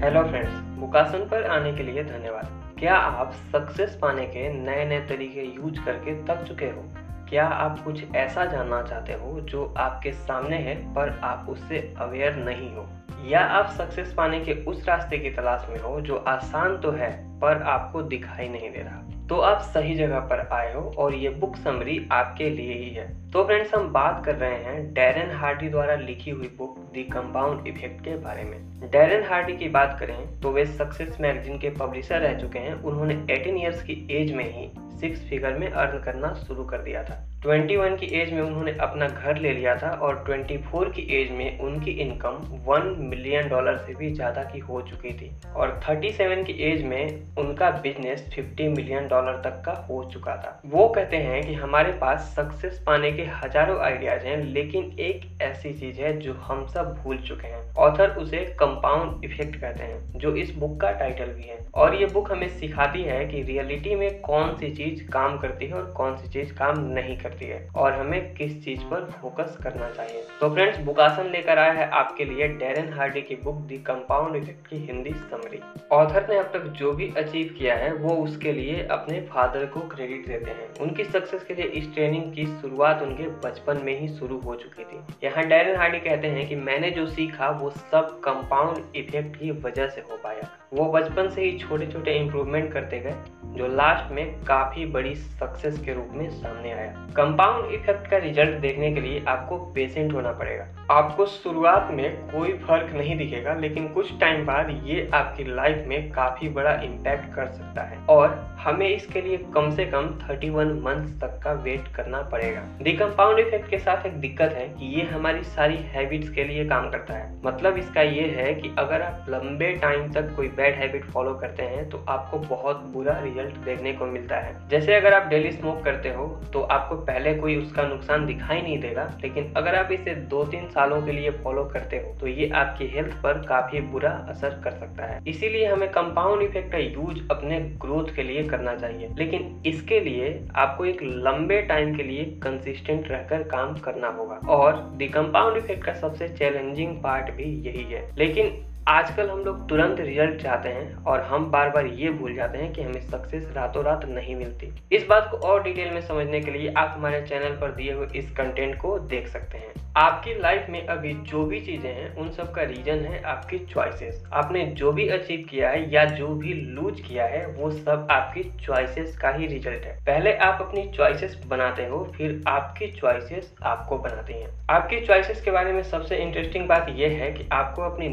Hello friends मुकासन पर आने के लिए धन्यवाद। क्या आप सक्सेस पाने के नए नए तरीके यूज़ करके थक चुके हो? क्या आप कुछ ऐसा जानना चाहते हो जो आपके सामने है, पर आप उससे अवेयर नहीं हो? या आप सक्सेस पाने के उस रास्ते की तलाश में हो जो आसान तो है, पर आपको दिखाई नहीं दे रहा। तो आप सही जगह पर आए हो और ये बुक समरी आपके लिए ही है। तो फ्रेंड्स हम बात कर रहे हैं डेरन हार्डी द्वारा लिखी हुई बुक दी कंपाउंड इफ़ेक्ट के बारे में। डेरन हार्डी की बात करें तो वे सक्सेस मैगजीन के पब्लिशर रह चुके हैं। उन्होंने 18 इयर्स की एज में ही सिक्स फिगर में अर्न करना शुरू कर दिया था। 21 की एज में उन्होंने अपना घर ले लिया था और 24 की एज में उनकी इनकम 1 मिलियन डॉलर से भी ज़्यादा की हो चुकी थी। और 37 की एज में उनका बिज़नेस 50 मिलियन डॉलर तक का हो चुका था। वो कहते हैं कि हमारे पास सक्सेस पाने के हज़ारों आइडियाज़ हैं, लेकिन एक ऐसी चीज़ है जो हम सब भूल चुके हैं। ऑथर उसे कंपाउंड इफ़ेक्ट कहते हैं, जो इस बुक का टाइटल भी है। और ये बुक हमें सिखाती है कि रियलिटी में कौन सी चीज़ काम करती है और कौन सी चीज़ काम नहीं करती। करती है और हमें किस चीज़ पर फोकस करना चाहिए। तो फ्रेंड्स बुकासन लेकर आया है आपके लिए डेरन हार्डी की बुक दी कंपाउंड इफ़ेक्ट की हिंदी समरी ऑथर ने अब तक जो भी अचीव किया है, वो उसके लिए अपने फादर को क्रेडिट देते हैं। उनकी सक्सेस के लिए इस ट्रेनिंग की शुरुआत उनके बचपन में ही शुरू हो चुकी थी। यहाँ डेरन हार्डी कहते हैं कि मैंने जो सीखा, वो सब कंपाउंड इफ़ेक्ट की वजह से हो पाया। वो बचपन से ही छोटे छोटे इम्प्रूवमेंट करते गए। जो लास्ट में काफ़ी बड़ी सक्सेस के रूप में सामने आया। कंपाउंड इफ़ेक्ट का रिज़ल्ट देखने के लिए आपको पेशेंट होना पड़ेगा। आपको शुरुआत में कोई फ़र्क नहीं दिखेगा, लेकिन कुछ टाइम बाद ये आपकी लाइफ में काफ़ी बड़ा इम्पैक्ट कर सकता है। और हमें इसके लिए कम से कम 31 मंथ्स तक का वेट करना पड़ेगा। दी कंपाउंड इफ़ेक्ट के साथ एक दिक्कत है कि ये हमारी सारी हैबिट्स के लिए काम करता है। मतलब इसका ये है कि अगर आप लंबे टाइम तक कोई बैड हैबिट फॉलो करते हैं तो आपको बहुत बुरा रिज़ल्ट देखने को मिलता है। जैसे अगर आप डेली स्मोक करते हो तो आपको पहले कोई उसका नुकसान दिखाई नहीं देगा, लेकिन अगर आप इसे दो तीन सालों के लिए फॉलो करते हो तो ये आपकी हेल्थ पर काफ़ी बुरा असर कर सकता है। इसीलिए हमें कंपाउंड इफ़ेक्ट का यूज़ अपने ग्रोथ के लिए करना चाहिए। लेकिन इसके लिए आपको एक लंबे टाइम के लिए कंसिस्टेंट रहकर काम करना होगा। और द कंपाउंड इफ़ेक्ट का सबसे चैलेंजिंग पार्ट भी यही है। लेकिन आजकल हम लोग तुरंत रिज़ल्ट चाहते हैं और हम बार बार ये भूल जाते हैं कि हमें सक्सेस रातों रात नहीं मिलती। इस बात को और डिटेल में समझने के लिए आप हमारे चैनल पर दिए हुए इस कंटेंट को देख सकते हैं। आपकी लाइफ में अभी जो भी चीज़ें हैं, उन सब का रीजन है आपकी चॉइसेस आपने जो भी अचीव किया है या जो भी लूज किया है, वो सब आपकी चॉइसेस का ही रिज़ल्ट है। पहले आप अपनी चॉइसेस बनाते हो, फिर आपकी चॉइसेस आपको बनाती हैं। आपकी चॉइसेस के बारे में सबसे इंटरेस्टिंग बात यह है कि आपको अपनी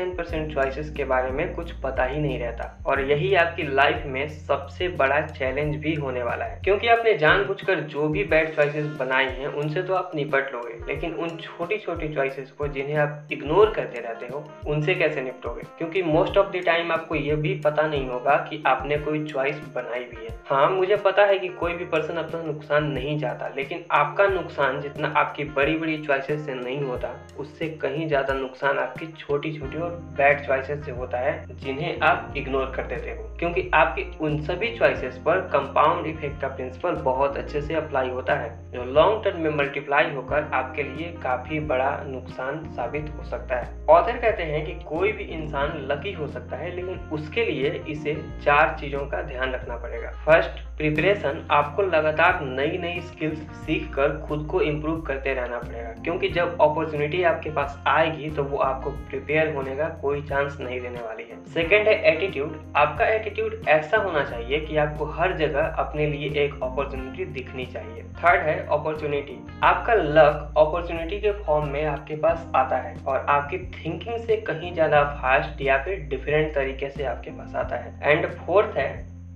99% चॉइसेस के बारे में कुछ पता ही नहीं रहता। और यही आपकी लाइफ में सबसे बड़ा चैलेंज भी होने वाला है। क्योंकि आपने जानबूझकर जो भी बैड चॉइसेस बनाई हैं, उनसे तो आप निपट लोगे। लेकिन उन छोटी छोटी चॉइसेस को जिन्हें आप इग्नोर करते रहते हो, उनसे कैसे निपटोगे? क्योंकि मोस्ट ऑफ़ द टाइम आपको ये भी पता नहीं होगा कि आपने कोई चॉइस बनाई भी है। हाँ मुझे पता है कि कोई भी पर्सन अपना नुकसान नहीं चाहता, लेकिन आपका नुकसान जितना आपकी बड़ी बड़ी चॉइसेस से नहीं होता, उससे कहीं ज़्यादा नुकसान आपकी छोटी छोटी और बैड चॉइसेस से होता है, जिन्हें आप इग्नोर कर देते हो। क्योंकि आपकी उन सभी चॉइसेस पर कंपाउंड इफ़ेक्ट का प्रिंसिपल बहुत अच्छे से अप्लाई होता है। जो लॉन्ग टर्म में मल्टीप्लाई होकर आपके लिए काफ़ी बड़ा नुकसान साबित हो सकता है। ऑथर कहते हैं कि कोई भी इंसान लकी हो सकता है, लेकिन उसके लिए इसे चार चीज़ों का ध्यान रखना पड़ेगा। फ़र्स्ट प्रिपरेशन आपको लगातार नई नई स्किल्स सीख कर खुद को इम्प्रूव करते रहना पड़ेगा। क्योंकि जब अपॉर्चुनिटी आपके पास आएगी तो वो आपको प्रिपेयर होने का कोई चांस नहीं देने वाली है। सेकेंड है एटीट्यूड आपका एटीट्यूड ऐसा होना चाहिए कि आपको हर जगह अपने लिए एक अपॉर्चुनिटी दिखनी चाहिए। थर्ड है अपॉर्चुनिटी आपका लक अपॉर्चुनिटी के फॉर्म में आपके पास आता है और आपकी थिंकिंग से कहीं ज़्यादा फास्ट या फिर डिफरेंट तरीके से आपके पास आता है। एंड फोर्थ है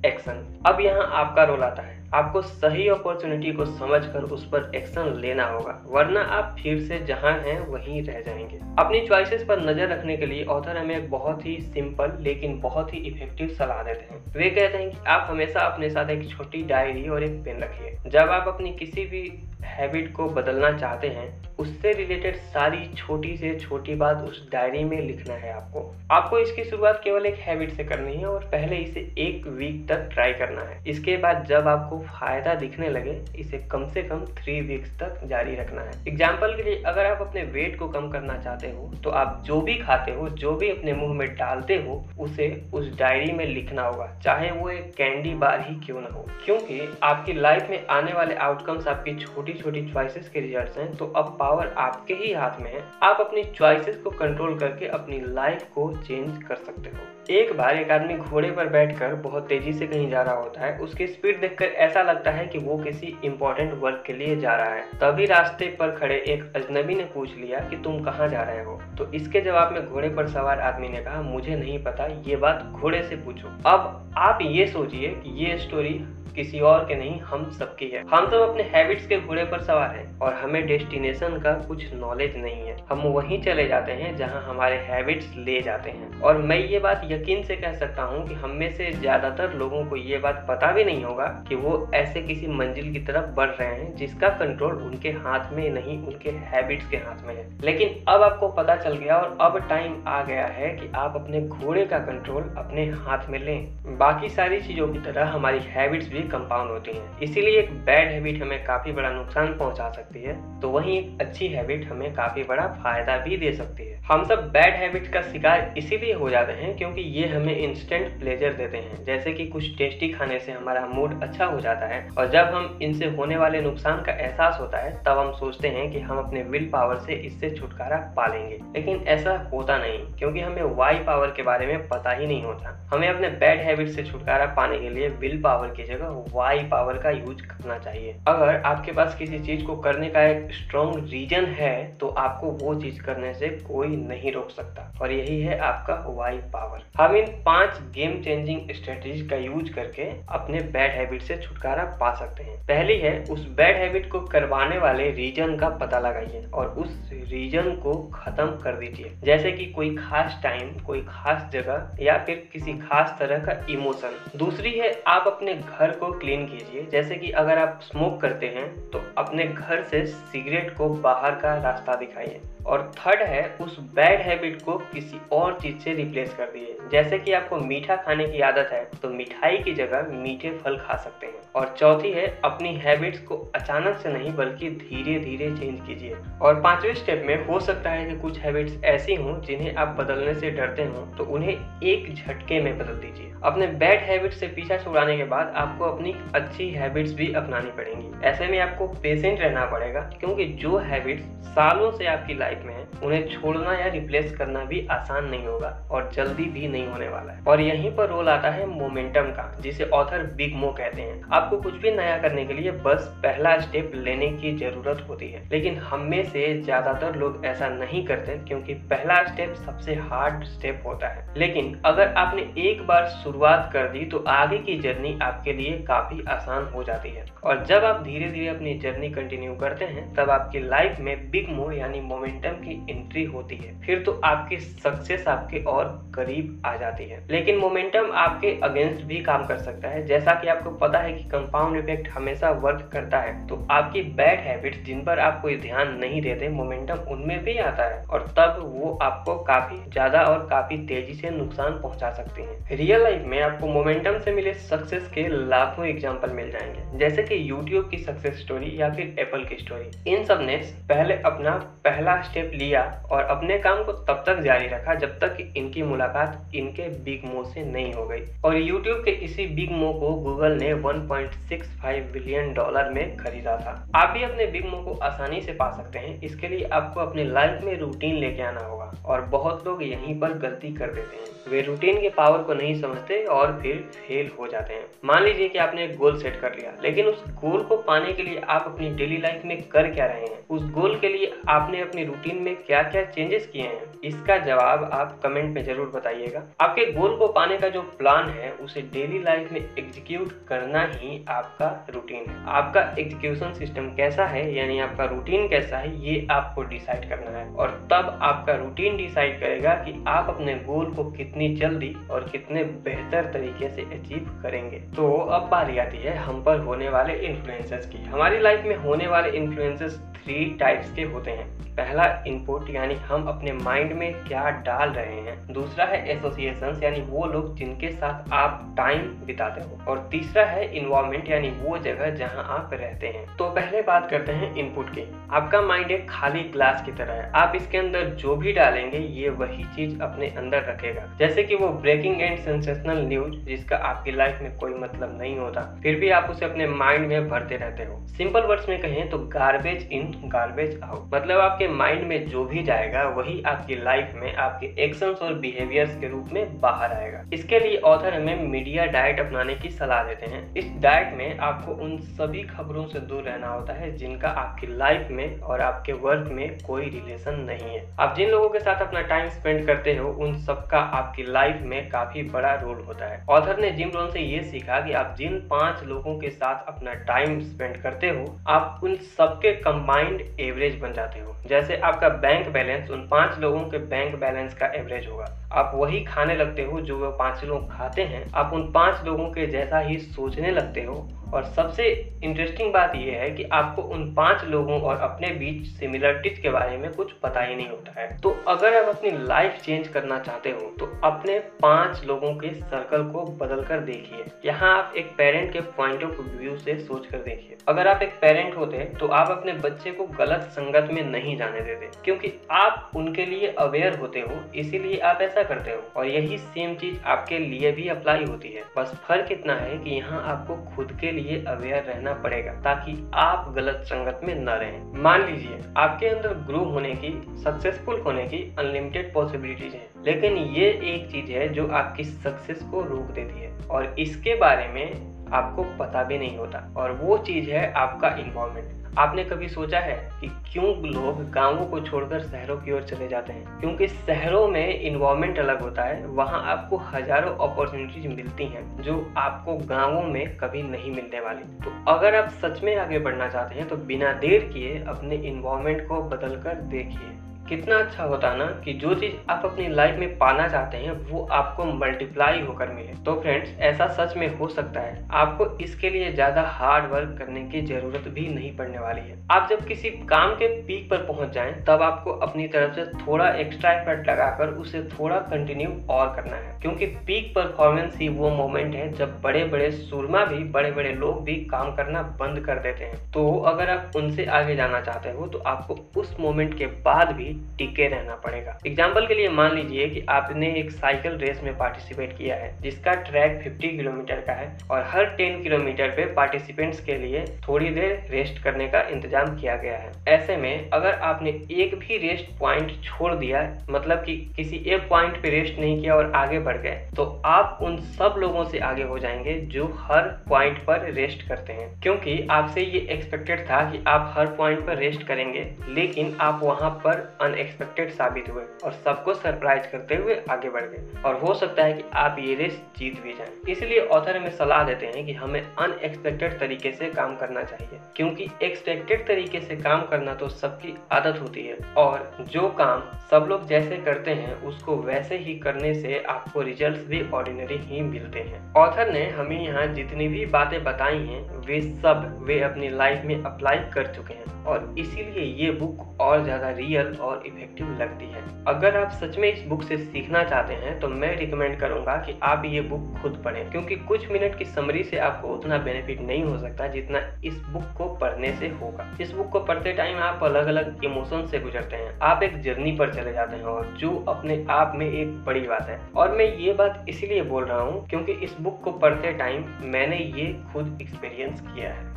एक्शन अब यहाँ आपका रोल आता है। आपको सही अपॉर्चुनिटी को समझकर उस पर एक्शन लेना होगा, वरना आप फिर से जहाँ हैं, वहीं रह जाएँगे। अपनी चॉइसेस पर नज़र रखने के लिए ऑथर हमें एक बहुत ही सिंपल लेकिन बहुत ही इफ़ेक्टिव सलाह देते हैं। वे कहते हैं कि आप हमेशा अपने साथ एक छोटी डायरी और एक पेन रखिए। जब आप अपनी किसी भी हैबिट को बदलना चाहते हैं, उससे रिलेटेड सारी छोटी से छोटी बात उस डायरी में लिखना है आपको। आपको इसकी शुरुआत केवल एक हैबिट से करनी है और पहले इसे एक वीक तक ट्राई करना है। इसके बाद जब आपको फ़ायदा दिखने लगे, इसे कम से कम थ्री वीक्स तक जारी रखना है। एग्ज़ाम्पल के लिए, अगर आप अपने वेट को कम करना चाहते हो तो आप जो भी खाते हो, जो भी अपने मुँह में डालते हो, उसे उस डायरी में लिखना होगा, चाहे वो एक कैंडी बार ही क्यों ना हो। क्योंकि आपकी लाइफ में आने वाले आउटकम्स आपकी छोटी छोटी चॉइसेस के रिज़ल्ट हैं तो अब पावर आपके ही हाथ में है। आप अपनी चॉइसेस को कंट्रोल करके अपनी लाइफ को चेंज कर सकते हो। एक बार एक आदमी घोड़े पर बैठकर बहुत तेज़ी से कहीं जा रहा होता है, उसकी स्पीड देखकर ऐसा लगता है कि वो किसी इम्पोर्टेंट वर्क के लिए जा रहा है। तभी रास्ते पर खड़े एक अजनबी ने पूछ लिया कि तुम कहाँ जा रहे हो? तो इसके जवाब में घोड़े पर सवार आदमी ने कहा, मुझे नहीं पता, ये बात घोड़े से पूछो। अब आप ये सोचिए कि ये स्टोरी किसी और के नहीं, हम सबकी है। हम सब अपने हैबिट्स के घोड़े पर सवार हैं और हमें डेस्टिनेशन का कुछ नॉलेज नहीं है। हम वहीं चले जाते हैं जहाँ हमारे हैबिट्स ले जाते हैं। और मैं ये बात यकीन से कह सकता हूँ कि हम में से ज़्यादातर लोगों को ये बात पता भी नहीं होगा कि वो ऐसे किसी मंजिल की तरफ़ बढ़ रहे हैं जिसका कंट्रोल उनके हाथ में नहीं, उनके हैबिट्स के हाथ में है। लेकिन अब आपको पता चल गया और अब टाइम आ गया है कि आप अपने घोड़े का कंट्रोल अपने हाथ में लें। बाकी सारी चीज़ों की तरह हमारी हैबिट्स भी कंपाउंड होती हैं। इसीलिए एक बैड हैबिट हमें काफ़ी बड़ा नुकसान पहुँचा सकती है तो वहीं एक अच्छी हैबिट हमें काफ़ी बड़ा फ़ायदा भी दे सकती है। हम सब बैड हैबिट का शिकार इसीलिए हो जाते हैं क्योंकि ये हमें इंस्टेंट प्लेजर देते हैं। जैसे कि कुछ टेस्टी खाने से हमारा मूड अच्छा हो जाता है, और जब हम इनसे होने वाले नुकसान का एहसास होता है, तब हम सोचते हैं कि हम अपने विल पावर से इससे छुटकारा पा लेंगे लेकिन ऐसा होता नहीं, क्योंकि हमें वाई पावर के बारे में पता ही नहीं होता। हमें अपने बैड हैबिट से छुटकारा पाने के लिए विल पावर की जगह वाई पावर का यूज़ करना चाहिए। अगर आपके पास किसी चीज़ को करने का एक स्ट्रॉन्ग रीजन है तो आपको वो चीज़ करने से कोई नहीं रोक सकता। और यही है आपका वाई पावर हम इन पाँच गेम चेंजिंग स्ट्रेटेजी का यूज़ करके अपने बैड हैबिट से छुटकारा पा सकते हैं। पहली है, उस बैड हैबिट को करवाने वाले रीजन का पता लगाइए और उस रीजन को खत्म कर दीजिए। जैसे कि कोई खास टाइम कोई खास जगह या फिर किसी खास तरह का इमोशन दूसरी है, आप अपने घर को क्लीन कीजिए। जैसे कि अगर आप स्मोक करते हैं तो अपने घर से सिगरेट को बाहर का रास्ता दिखाइए। और थर्ड है, उस बैड हैबिट को किसी और चीज़ से रिप्लेस कर दिए जैसे कि आपको मीठा खाने की आदत है तो मिठाई की जगह मीठे फल खा सकते हैं। और चौथी है, अपनी हैबिट्स को अचानक से नहीं, बल्कि धीरे धीरे चेंज कीजिए। और पाँचवें स्टेप में हो सकता है कि कुछ हैबिट्स ऐसी हों, जिन्हें आप बदलने से डरते हो तो उन्हें एक झटके में बदल दीजिए। अपने बैड हैबिट से पीछा छुड़ाने के बाद आपको अपनी अच्छी हैबिट्स भी अपनानी पड़ेंगी। ऐसे में आपको पेशेंट रहना पड़ेगा, क्योंकि जो हैबिट्स सालों से आपकी लाइफ में है, उन्हें छोड़ना या रिप्लेस करना भी आसान नहीं होगा और जल्दी भी नहीं होने वाला है। और यहीं पर रोल आता है मोमेंटम का, जिसे ऑथर बिग मो कहते हैं। आपको कुछ भी नया करने के लिए बस पहला स्टेप लेने की ज़रूरत होती है। लेकिन हम में से ज़्यादातर लोग ऐसा नहीं करते, क्योंकि पहला स्टेप सबसे हार्ड स्टेप होता है। लेकिन अगर आपने एक बार शुरुआत कर दी तो आगे की जर्नी आपके लिए काफ़ी आसान हो जाती है। और जब आप धीरे धीरे अपनी जर्नी कंटिन्यू करते हैं, तब आपकी लाइफ में बिग मो यानी मोमेंटम की एंट्री होती है। फिर तो आपकी सक्सेस आपके और करीब आ जाती है। लेकिन मोमेंटम आपके अगेंस्ट भी काम कर सकता है। जैसा कि आपको पता है कि कंपाउंड इफ़ेक्ट हमेशा वर्क करता है तो आपकी बैड हैबिट्स जिन पर आप कोई ध्यान नहीं देते, मोमेंटम उनमें भी आता है। और तब वो आपको काफ़ी ज़्यादा और काफ़ी तेज़ी से नुकसान पहुँचा सकते हैं। रियल लाइफ में आपको मोमेंटम से मिले सक्सेस के लाखों एग्ज़ाम्पल मिल जाएँगे। जैसे कि यूट्यूब की सक्सेस स्टोरी या फिर एप्पल की स्टोरी इन सबने पहले अपना पहला स्टेप लिया और अपने काम को तब तक जारी रखा जब तक इनकी मुलाकात इनके बिग मो से नहीं हो गई। और यूट्यूब के इसी बिग मो को गूगल ने 1.65 बिलियन डॉलर में खरीदा था। आप भी अपने बिग मो को आसानी से पा सकते हैं। इसके लिए आपको अपने लाइफ में रूटीन लेके आना होगा और बहुत लोग यहीं पर गलती कर देते हैं। वे रूटीन के पावर को नहीं समझते और फिर फेल हो जाते हैं। मान लीजिए कि आपने एक गोल सेट कर लिया। लेकिन उस गोल को पाने के लिए आप अपनी डेली लाइफ में कर क्या रहे हैं? उस गोल के लिए आपने अपनी रूटीन में क्या क्या चेंजेस किए हैं? इसका जवाब आप कमेंट में ज़रूर बताइएगा। आपके गोल को पाने का जो प्लान है, उसे डेली लाइफ में एग्जीक्यूट करना ही आपका रूटीन है। आपका एग्जीक्यूशन सिस्टम कैसा है, यानी आपका रूटीन कैसा है, ये आपको डिसाइड करना है। और तब आपका रूटीन डिसाइड करेगा कि आप अपने गोल को कितनी जल्दी और कितने बेहतर तरीके से अचीव करेंगे। तो अब अब बारी आती है हम पर होने वाले इन्फ्लुएंसेस की। हमारी लाइफ में होने वाले इन्फ्लुएंसेस थ्री टाइप्स के होते हैं। पहला इनपुट यानी हम अपने माइंड में क्या डाल रहे हैं। दूसरा है एसोसिएशन यानी वो लोग जिनके साथ आप टाइम बिताते हो। और तीसरा है इन्वायरमेंट यानी वो जगह जहाँ आप रहते हैं। तो पहले बात करते हैं इनपुट की। आपका माइंड एक खाली ग्लास की तरह है। आप इसके अंदर जो भी डालेंगे, ये वही चीज़ अपने अंदर रखेगा। जैसे की वो ब्रेकिंग एंड सेंसेशनल न्यूज़ जिसका आपकी लाइफ में कोई मतलब नहीं होता। फिर भी आप उसे अपने माइंड में भरते रहते हो। सिंपल वर्ड्स में कहें तो गार्बेज इन गार्बेज आउट मतलब आपके माइंड में जो भी जाएगा, वही आपकी लाइफ में आपके एक्शंस और बिहेवियर्स के रूप में बाहर आएगा। इसके लिए ऑथर हमें मीडिया डाइट अपनाने की सलाह देते हैं। इस डाइट में आपको उन सभी खबरों से दूर रहना होता है, जिनका आपकी लाइफ में और आपके वर्क में कोई रिलेशन नहीं है। आप जिन लोगों के साथ अपना टाइम स्पेंड करते हो, उन सबका आपकी लाइफ में काफ़ी बड़ा रोल होता है। ऑथर ने जिम रोन से ये सीखा कि आप जिन पाँच लोगों के साथ अपना टाइम स्पेंड करते हो, आप उन सबके कंबाइंड एवरेज बन जाते हो। जैसे आपका बैंक बैलेंस उन पाँच लोगों के बैंक बैलेंस का एवरेज होगा। आप वही खाने लगते हो जो वो पाँच लोग खाते हैं। आप उन पाँच लोगों के जैसा ही सोचने लगते हो और सबसे इंटरेस्टिंग बात यह है कि आपको उन पाँच लोगों और अपने बीच सिमिलरिटीज के बारे में कुछ पता ही नहीं होता है। तो अगर आप अपनी लाइफ चेंज करना चाहते हो तो अपने पाँच लोगों के सर्कल को बदल कर देखिए। यहाँ आप एक पेरेंट के पॉइंट ऑफ़ व्यू से सोच कर देखिए। अगर आप एक पेरेंट होते तो आप अपने बच्चे को गलत संगत में नहीं जाने देते, क्योंकि आप उनके लिए अवेयर होते हो, इसीलिए आप ऐसा करते हो। और यही सेम चीज़ आपके लिए भी अप्लाई होती है। बस फ़र्क इतना है कि यहाँ आपको खुद के लिए लिए अवेयर रहना पड़ेगा, ताकि आप गलत संगत में न रहें। मान लीजिए, आपके अंदर ग्रो होने की सक्सेसफुल होने की अनलिमिटेड पॉसिबिलिटीज हैं। लेकिन ये एक चीज़ है जो आपकी सक्सेस को रोक देती है, और इसके बारे में आपको पता भी नहीं होता, और वो चीज़ है आपका इन्वॉल्वमेंट आपने कभी सोचा है कि क्यों लोग गाँवों को छोड़कर शहरों की ओर चले जाते हैं? क्योंकि शहरों में इन्वायरमेंट अलग होता है, वहाँ आपको हज़ारों अपॉर्चुनिटीज़ मिलती हैं जो आपको गाँवों में कभी नहीं मिलने वाली। तो अगर आप सच में आगे बढ़ना चाहते हैं तो बिना देर किए अपने इन्वायरमेंट को बदल कर देखिए। कितना अच्छा होता ना कि जो चीज़ आप अपनी लाइफ में पाना चाहते हैं, वो आपको मल्टीप्लाई होकर मिले। तो फ्रेंड्स ऐसा सच में हो सकता है। आपको इसके लिए ज़्यादा हार्ड वर्क करने की ज़रूरत भी नहीं पड़ने वाली है। आप जब किसी काम के पीक पर पहुँच जाएँ, तब आपको अपनी तरफ़ से थोड़ा एक्स्ट्रा एफर्ट लगाकर उसे थोड़ा कंटिन्यू और करना है। क्योंकि पीक परफॉर्मेंस ही वो मोमेंट है जब बड़े बड़े सुरमा भी बड़े बड़े लोग भी काम करना बंद कर देते हैं। तो अगर आप उनसे आगे जाना चाहते हो तो आपको उस मोमेंट के बाद भी टिके रहना पड़ेगा। एग्ज़ाम्पल के लिए मान लीजिए कि आपने एक साइकिल रेस में पार्टिसिपेट किया है, जिसका ट्रैक 50 किलोमीटर का है और हर 10 किलोमीटर पे पार्टिसिपेंट्स के लिए थोड़ी देर रेस्ट करने का इंतज़ाम किया गया है। ऐसे में अगर आपने एक भी रेस्ट पॉइंट छोड़ दिया मतलब कि किसी एक पॉइंट पे रेस्ट नहीं किया और आगे बढ़ गए तो आप उन सब लोगों से आगे हो जाएँगे जो हर पॉइंट पर रेस्ट करते हैं। क्योंकि आपसे ये एक्सपेक्टेड था कि आप हर पॉइंट पर रेस्ट करेंगे, लेकिन आप वहाँ पर अनएक्सपेक्टेड साबित हुए और सबको सरप्राइज़ करते हुए आगे बढ़ गए। और हो सकता है कि आप ये रेस जीत भी जाएँ। इसलिए ऑथर हमें सलाह देते हैं कि हमें अनएक्सपेक्टेड तरीके से काम करना चाहिए। क्योंकि एक्सपेक्टेड तरीके से काम करना तो सबकी आदत होती है। और जो काम सब लोग जैसे करते हैं, उसको वैसे ही करने से आपको रिज़ल्ट भी ऑर्डिनरी ही मिलते हैं। ऑथर ने हमें यहाँ जितनी भी बातें बताई हैं, वे सब वे अपनी लाइफ में अप्लाई कर चुके हैं। और इसीलिए ये बुक और ज़्यादा रियल और इफ़ेक्टिव लगती है। अगर आप सच में इस बुक से सीखना चाहते हैं तो मैं रिकमेंड करूँगा कि आप ये बुक खुद पढ़ें, क्योंकि कुछ मिनट की समरी से आपको उतना बेनिफिट नहीं हो सकता जितना इस बुक को पढ़ने से होगा। इस बुक को पढ़ते टाइम आप अलग अलग इमोशन से गुजरते हैं। आप एक जर्नी पर चले जाते हैं, और जो अपने आप में एक बड़ी बात है। और मैं ये बात इसीलिए बोल रहा हूँ, क्योंकि इस बुक को पढ़ते टाइम मैंने ये खुद एक्सपीरियंस किया है।